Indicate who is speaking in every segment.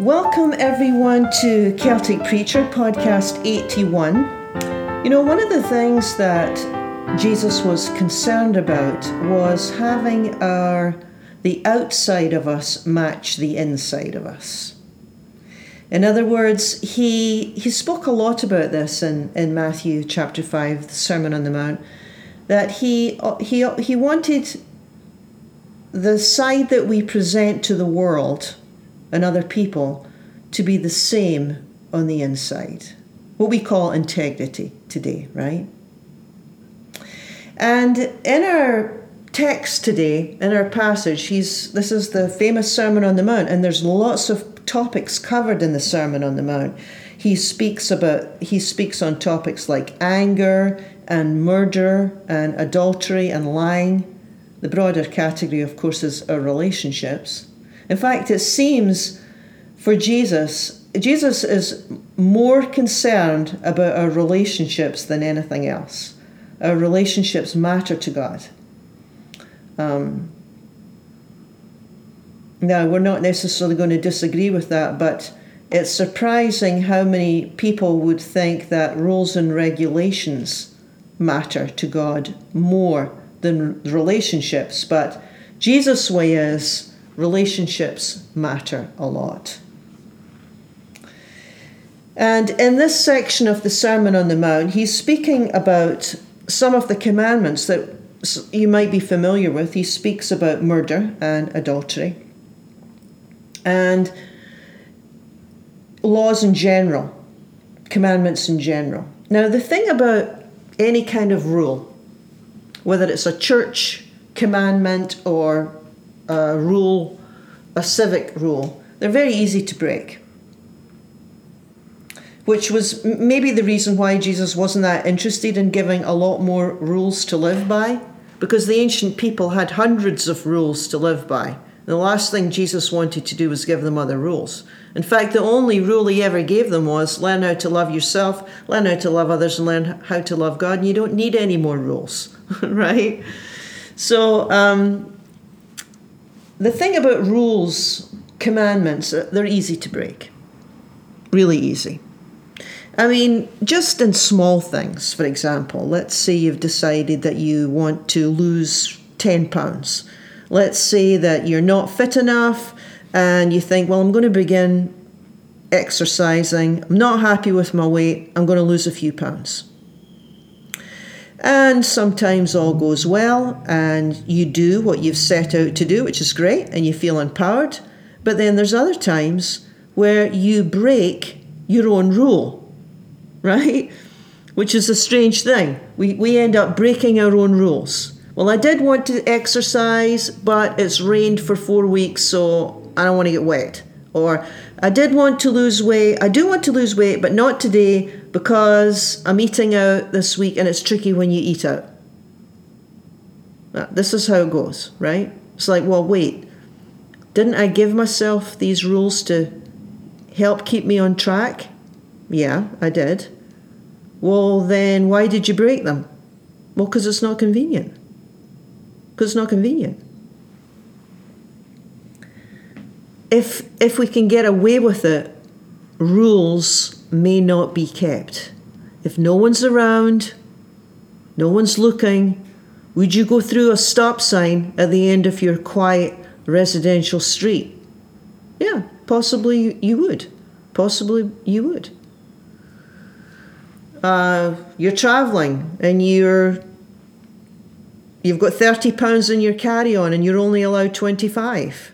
Speaker 1: Welcome, everyone, to Celtic Preacher Podcast 81. You know, one of the things that Jesus was concerned about was having our the outside of us match the inside of us. In other words, he he spoke a lot about this in, in Matthew chapter 5, the Sermon on the Mount, that he he he wanted the side that we present to the world and other people to be the same on the inside. What we call integrity today, right? And in our text today, in our passage, he's this is the famous Sermon on the Mount, and there's lots of topics covered in the Sermon on the Mount. He speaks about he speaks on topics like anger and murder and adultery and lying. The broader category, of course, is our relationships. In fact, it seems for Jesus, Jesus is more concerned about our relationships than anything else. Our relationships matter to God. Um, now, we're not necessarily going to disagree with that, but it's surprising how many people would think that rules and regulations matter to God more than relationships. But Jesus' way is relationships matter a lot. And in this section of the Sermon on the Mount, he's speaking about some of the commandments that you might be familiar with. He speaks about murder and adultery and laws in general, commandments in general. Now, the thing about any kind of rule, whether it's a church commandment or a rule, a civic rule, they're very easy to break. Which was maybe the reason why Jesus wasn't that interested in giving a lot more rules to live by, because the ancient people had hundreds of rules to live by. The last thing Jesus wanted to do was give them other rules. In fact, the only rule he ever gave them was learn how to love yourself, learn how to love others, and learn how to love God. And you don't need any more rules, right? So, um, the thing about rules, commandments, uh, they're easy to break. Really easy. I mean, just in small things, for example, let's say you've decided that you want to lose 10 pounds. Let's say that you're not fit enough and you think, well, I'm going to begin exercising. I'm not happy with my weight. I'm going to lose a few pounds. And sometimes all goes well and you do what you've set out to do, which is great, and you feel empowered. But then there's other times where you break your own rule, right? Which is a strange thing. We, we end up breaking our own rules. Well, I did want to exercise, but it's rained for four weeks, so I don't want to get wet. Or I did want to lose weight. I do want to lose weight, but not today because I'm eating out this week and it's tricky when you eat out. Uh, this is how it goes, right? It's like, well, wait, didn't I give myself these rules to help keep me on track? Yeah, I did. Well, then why did you break them? Well, because it's not convenient. Because it's not convenient. If if we can get away with it, rules may not be kept. If no one's around, no one's looking, would you go through a stop sign at the end of your quiet residential street? Yeah, possibly you would. Possibly you would. Uh, you're traveling and you're you've got 30 pounds in your carry-on and you're only allowed 25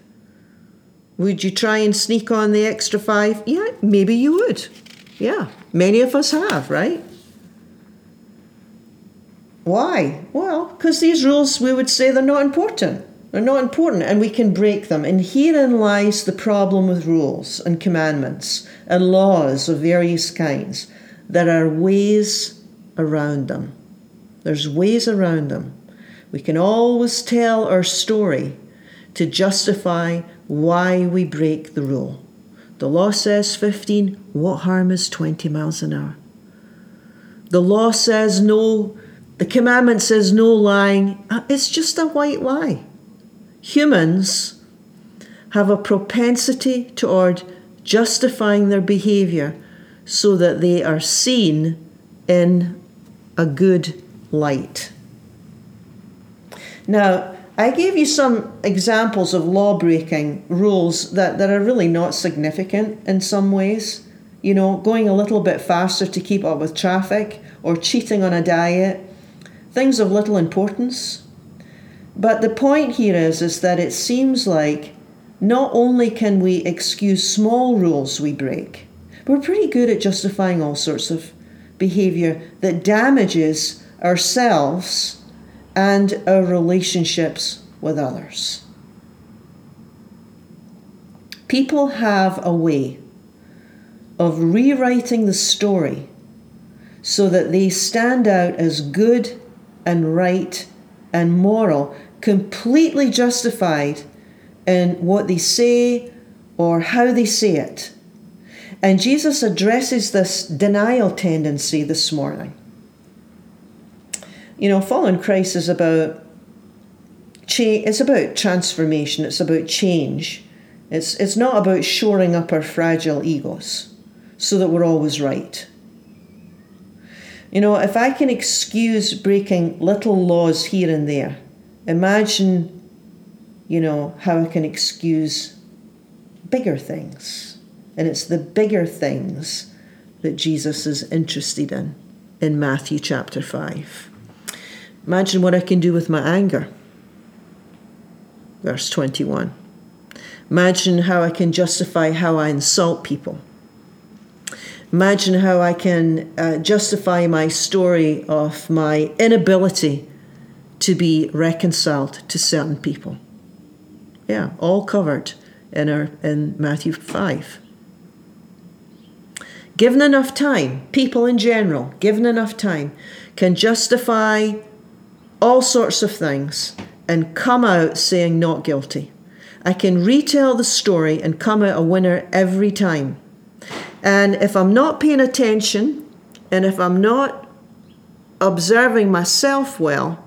Speaker 1: would you try and sneak on the extra five yeah maybe you would yeah, many of us have, right? Why? Well, because these rules, we would say they're not important. They're not important and we can break them. And herein lies the problem with rules and commandments and laws of various kinds. There are ways around them. There's ways around them. We can always tell our story to justify why we break the rule. The law says 15. What harm is 20 miles an hour? The law says no, the commandment says no lying. Uh, it's just a white lie. Humans have a propensity toward justifying their behavior so that they are seen in a good light. Now, I gave you some examples of law breaking rules that, that are really not significant in some ways. You know, going a little bit faster to keep up with traffic or cheating on a diet, things of little importance. But the point here is, is that it seems like not only can we excuse small rules we break, we're pretty good at justifying all sorts of behavior that damages ourselves and our relationships with others. People have a way of rewriting the story so that they stand out as good and right and moral, completely justified in what they say or how they say it. And Jesus addresses this denial tendency this morning. You know, following Christ is about change, it's about transformation, it's about change. It's, it's not about shoring up our fragile egos so that we're always right. You know, if I can excuse breaking little laws here and there, imagine, you know, how I can excuse bigger things. And it's the bigger things that Jesus is interested in in Matthew chapter 5. Imagine what I can do with my anger. Verse 21. Imagine how I can justify how I insult people. Imagine how I can uh, justify my story of my inability to be reconciled to certain people. Yeah, all covered in our in Matthew 5. Given enough time, people in general, given enough time, can justify all sorts of things and come out saying not guilty. I can retell the story and come out a winner every time. And if I'm not paying attention and if I'm not observing myself well,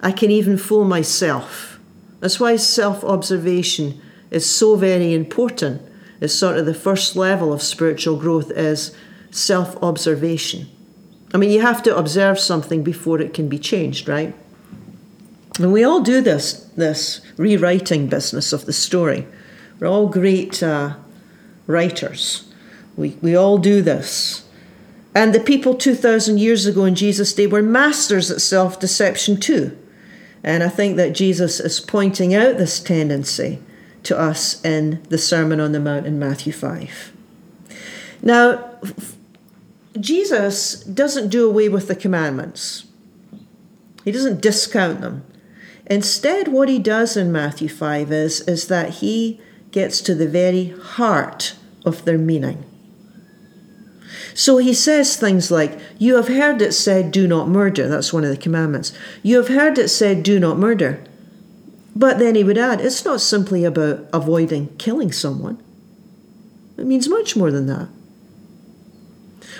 Speaker 1: I can even fool myself. That's why self observation is so very important. It's sort of the first level of spiritual growth is self observation. I mean, you have to observe something before it can be changed, right? And we all do this, this rewriting business of the story. We're all great uh, writers. We, we all do this. And the people 2,000 years ago in Jesus' day were masters at self deception too. And I think that Jesus is pointing out this tendency to us in the Sermon on the Mount in Matthew 5. Now, Jesus doesn't do away with the commandments, he doesn't discount them. Instead, what he does in Matthew 5 is, is that he gets to the very heart of their meaning. So he says things like, You have heard it said, do not murder. That's one of the commandments. You have heard it said, do not murder. But then he would add, It's not simply about avoiding killing someone, it means much more than that.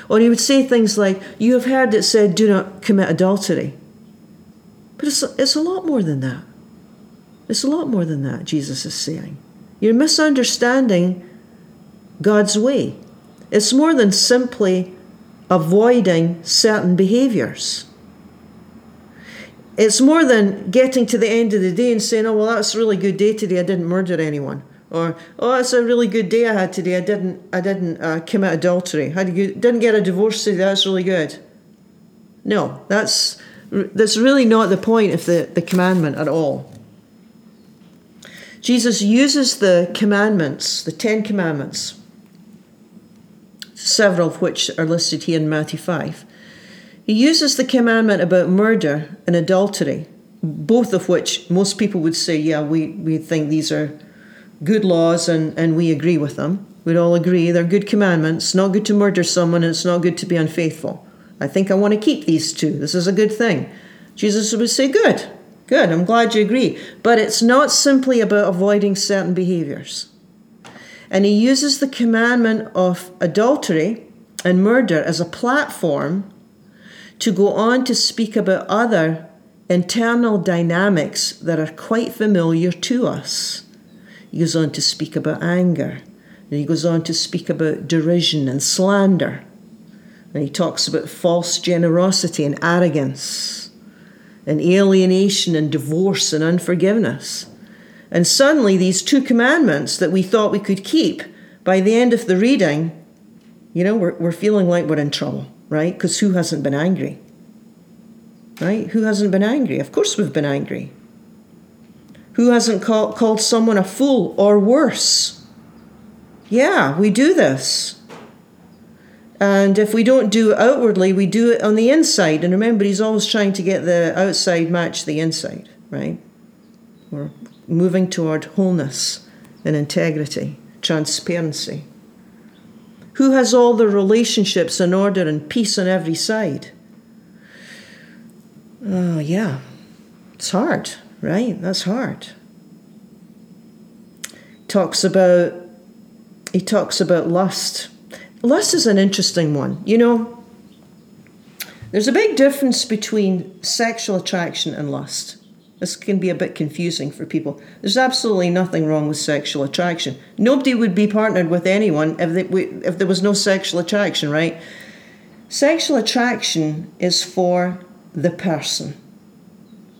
Speaker 1: Or he would say things like, You have heard it said, do not commit adultery. But it's, it's a lot more than that. It's a lot more than that, Jesus is saying. You're misunderstanding God's way. It's more than simply avoiding certain behaviors. It's more than getting to the end of the day and saying, oh, well, that's a really good day today. I didn't murder anyone. Or, oh, that's a really good day I had today. I didn't, I didn't uh, commit adultery. I didn't get a divorce today. That's really good. No, that's that's really not the point of the, the commandment at all. Jesus uses the commandments, the Ten Commandments, several of which are listed here in Matthew 5. He uses the commandment about murder and adultery, both of which most people would say, yeah, we, we think these are good laws and, and we agree with them. We'd all agree they're good commandments. It's not good to murder someone and it's not good to be unfaithful. I think I want to keep these two. This is a good thing. Jesus would say, Good, good, I'm glad you agree. But it's not simply about avoiding certain behaviors. And he uses the commandment of adultery and murder as a platform to go on to speak about other internal dynamics that are quite familiar to us. He goes on to speak about anger. And he goes on to speak about derision and slander. And he talks about false generosity and arrogance, and alienation and divorce and unforgiveness. And suddenly, these two commandments that we thought we could keep, by the end of the reading, you know, we're, we're feeling like we're in trouble, right? Because who hasn't been angry? Right? Who hasn't been angry? Of course, we've been angry. Who hasn't call, called someone a fool or worse? Yeah, we do this. And if we don't do it outwardly, we do it on the inside. And remember, he's always trying to get the outside match the inside, right? We're moving toward wholeness and integrity, transparency. Who has all the relationships in order and peace on every side? Oh, yeah. It's hard, right? That's hard. Talks about he talks about lust. Lust is an interesting one. You know, there's a big difference between sexual attraction and lust. This can be a bit confusing for people. There's absolutely nothing wrong with sexual attraction. Nobody would be partnered with anyone if, they, if there was no sexual attraction, right? Sexual attraction is for the person.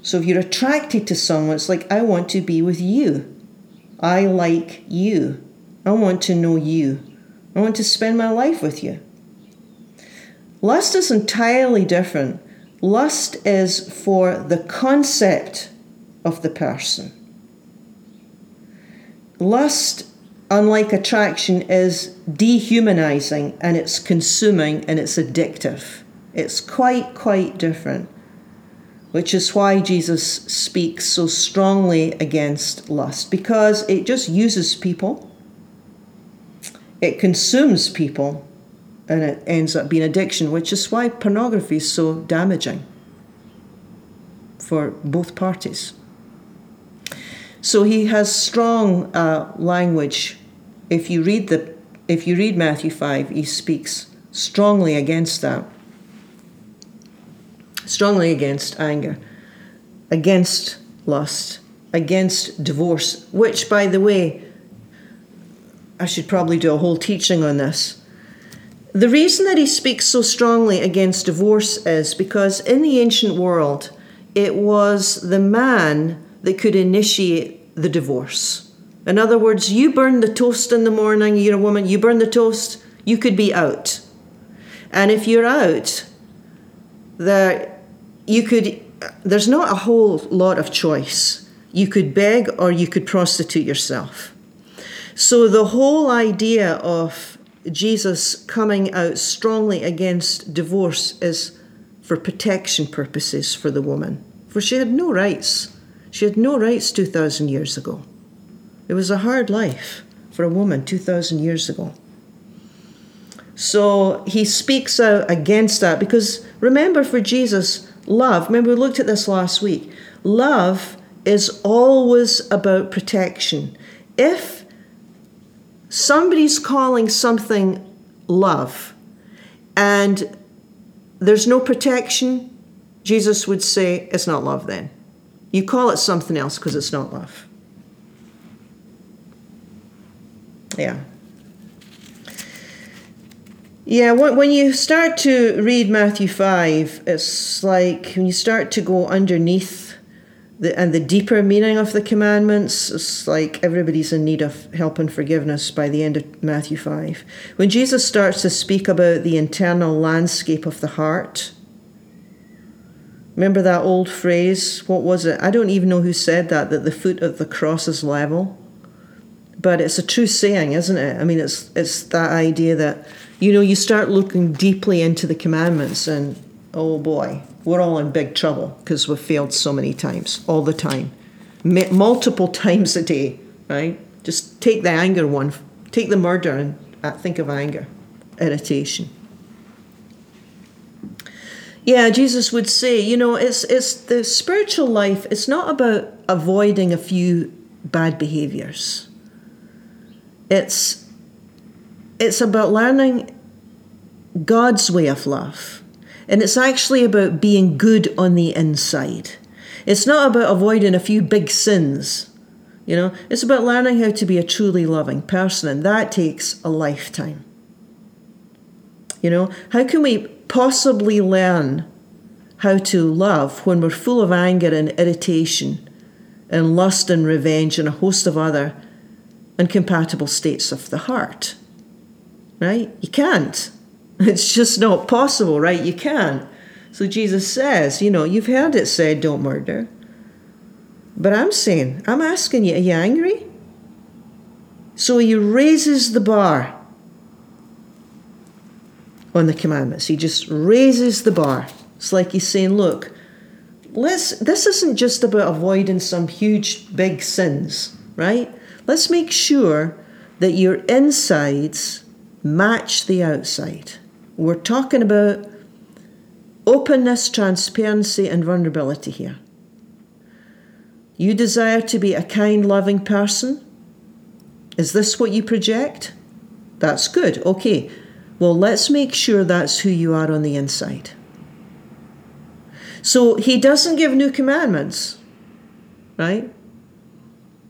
Speaker 1: So if you're attracted to someone, it's like, I want to be with you. I like you. I want to know you. I want to spend my life with you. Lust is entirely different. Lust is for the concept of the person. Lust, unlike attraction, is dehumanizing and it's consuming and it's addictive. It's quite, quite different, which is why Jesus speaks so strongly against lust because it just uses people, it consumes people, and it ends up being addiction, which is why pornography is so damaging for both parties. So he has strong uh, language. If you read the, if you read Matthew five, he speaks strongly against that. Strongly against anger, against lust, against divorce. Which, by the way, I should probably do a whole teaching on this the reason that he speaks so strongly against divorce is because in the ancient world, it was the man that could initiate the divorce. In other words, you burn the toast in the morning, you're a woman, you burn the toast, you could be out. And if you're out, there you could there's not a whole lot of choice. You could beg or you could prostitute yourself. So the whole idea of Jesus coming out strongly against divorce is for protection purposes for the woman, for she had no rights. She had no rights 2,000 years ago. It was a hard life for a woman 2,000 years ago. So he speaks out against that because remember, for Jesus, love, remember we looked at this last week, love is always about protection. If somebody's calling something love and there's no protection, Jesus would say, it's not love then. You call it something else because it's not love. Yeah. Yeah, when you start to read Matthew 5, it's like when you start to go underneath the, and the deeper meaning of the commandments is like everybody's in need of help and forgiveness by the end of Matthew 5. When Jesus starts to speak about the internal landscape of the heart, remember that old phrase? What was it? I don't even know who said that, that the foot of the cross is level. But it's a true saying, isn't it? I mean, it's, it's that idea that, you know, you start looking deeply into the commandments and, oh boy, we're all in big trouble because we've failed so many times, all the time, M- multiple times a day, right? Just take the anger one, take the murder and uh, think of anger, irritation. Yeah, Jesus would say, you know, it's it's the spiritual life. It's not about avoiding a few bad behaviors. It's it's about learning God's way of love and it's actually about being good on the inside. It's not about avoiding a few big sins, You know, it's about learning how to be a truly loving person, and that takes a lifetime. You know, how can we possibly learn how to love when we're full of anger and irritation and lust and revenge and a host of other incompatible states of the heart? Right? You can't. It's just not possible, right? You can't. So Jesus says, you know, you've heard it said, don't murder. But I'm saying, I'm asking you, are you angry? So he raises the bar on the commandments. He just raises the bar. It's like he's saying, look, let's this isn't just about avoiding some huge big sins, right? Let's make sure that your insides match the outside. We're talking about openness, transparency, and vulnerability here. You desire to be a kind, loving person? Is this what you project? That's good. Okay. Well, let's make sure that's who you are on the inside. So he doesn't give new commandments, right?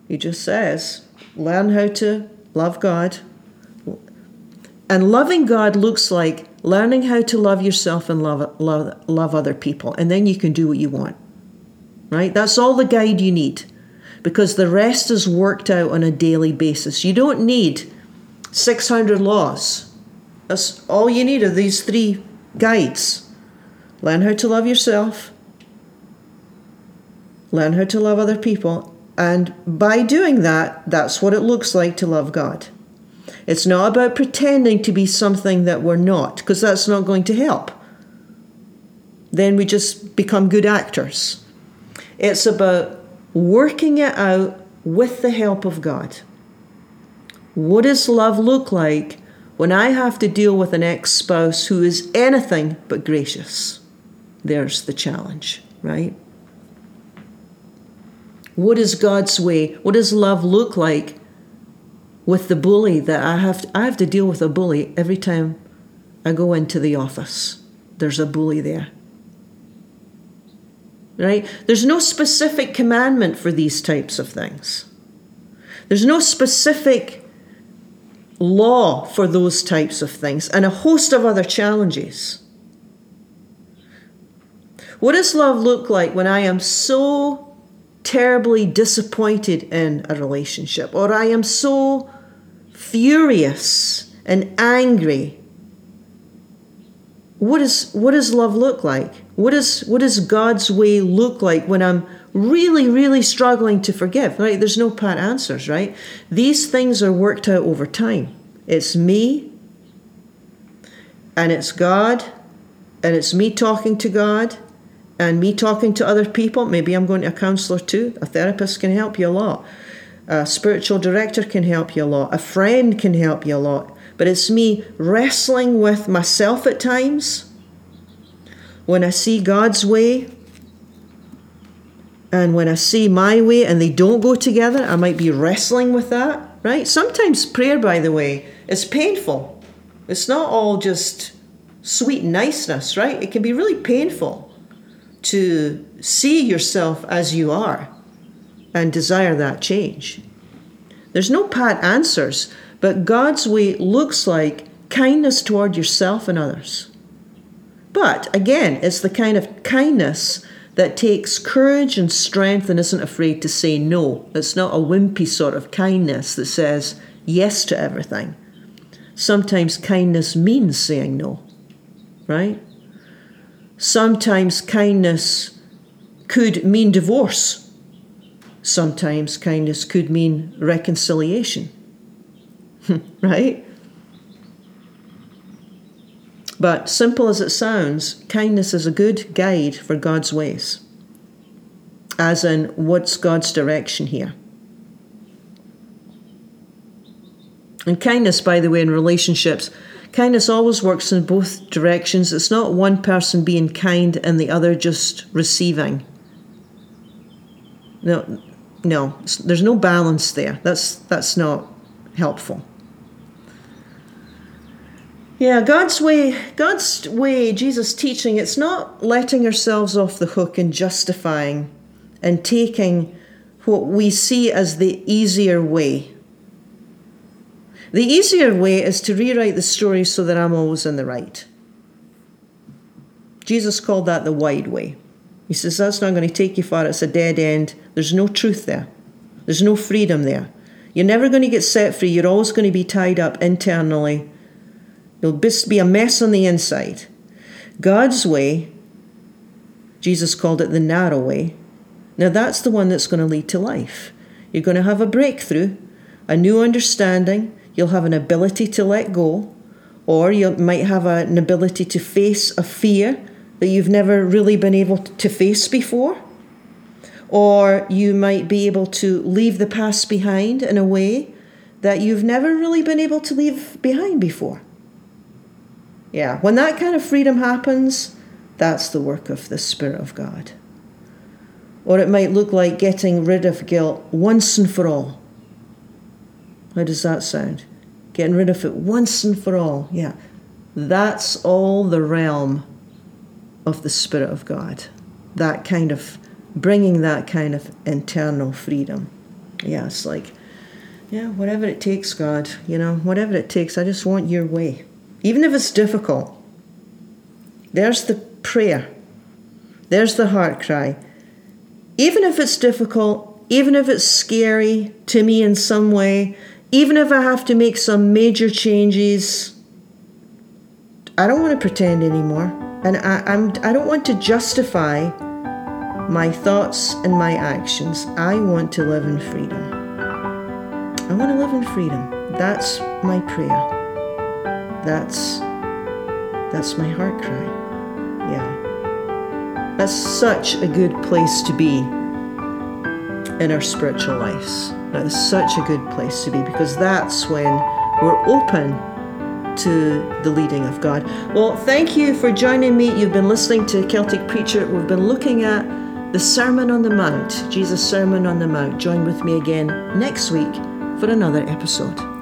Speaker 1: He just says, learn how to love God. And loving God looks like learning how to love yourself and love, love, love other people. And then you can do what you want right? That's all the guide you need because the rest is worked out on a daily basis. You don't need 600 laws. That's all you need are these three guides. Learn how to love yourself, learn how to love other people, and by doing that, that's what it looks like to love God. It's not about pretending to be something that we're not, because that's not going to help. Then we just become good actors. It's about working it out with the help of God. What does love look like when I have to deal with an ex spouse who is anything but gracious? There's the challenge, right? What is God's way? What does love look like with the bully that I have to, I have to deal with a bully every time I go into the office. There's a bully there right? There's no specific commandment for these types of things. There's no specific law for those types of things, and a host of other challenges. What does love look like when I am so terribly disappointed in a relationship, or I am so furious and angry what is what does love look like? What is what does God's way look like when I'm really, really struggling to forgive? Right? There's no pat answers, right? These things are worked out over time. It's me and it's God and it's me talking to God and me talking to other people. Maybe I'm going to a counselor too. A therapist can help you a lot. A spiritual director can help you a lot. A friend can help you a lot but it's me wrestling with myself at times when I see God's way and when I see my way and they don't go together, I might be wrestling with that, right? Sometimes prayer, by the way, is painful. It's not all just sweet niceness, right? It can be really painful to see yourself as you are and desire that change. There's no pat answers. But God's way looks like kindness toward yourself and others. But again, it's the kind of kindness that takes courage and strength and isn't afraid to say no. It's not a wimpy sort of kindness that says yes to everything. Sometimes kindness means saying no, right? Sometimes kindness could mean divorce. Sometimes kindness could mean reconciliation. right? But simple as it sounds, kindness is a good guide for God's ways. As in, what's God's direction here? And kindness, by the way, in relationships, kindness always works in both directions. It's not one person being kind and the other just receiving. No, no, there's no balance there. That's that's not helpful. Yeah, God's way, God's way, Jesus' teaching, it's not letting ourselves off the hook and justifying and taking what we see as the easier way. The easier way is to rewrite the story so that I'm always in the right. Jesus called that the wide way. He says that's not going to take you far, it's a dead end. There's no truth there, there's no freedom there. You're never going to get set free, you're always going to be tied up internally. You'll be a mess on the inside. God's way, Jesus called it the narrow way. Now that's the one that's going to lead to life. You're going to have a breakthrough, a new understanding, you'll have an ability to let go, or you might have an ability to face a fear that you've never really been able to face before. Or you might be able to leave the past behind in a way that you've never really been able to leave behind before. Yeah, when that kind of freedom happens, that's the work of the Spirit of God. Or it might look like getting rid of guilt once and for all. How does that sound? Getting rid of it once and for all. Yeah. That's all the realm of the Spirit of God. That kind of bringing that kind of internal freedom. Yeah, it's like, yeah, whatever it takes, God, you know, whatever it takes, I just want your way even if it's difficult. There's the prayer, there's the heart cry. Even if it's difficult, even if it's scary to me in some way, even if I have to make some major changes, I don't want to pretend anymore. And I, I'm, I don't want to justify my thoughts and my actions. I want to live in freedom. I want to live in freedom. That's my prayer. That's that's my heart cry. Yeah. That's such a good place to be in our spiritual lives. That is such a good place to be because that's when we're open to the leading of God. Well, thank you for joining me. You've been listening to Celtic Preacher. We've been looking at the Sermon on the Mount, Jesus' Sermon on the Mount. Join with me again next week for another episode.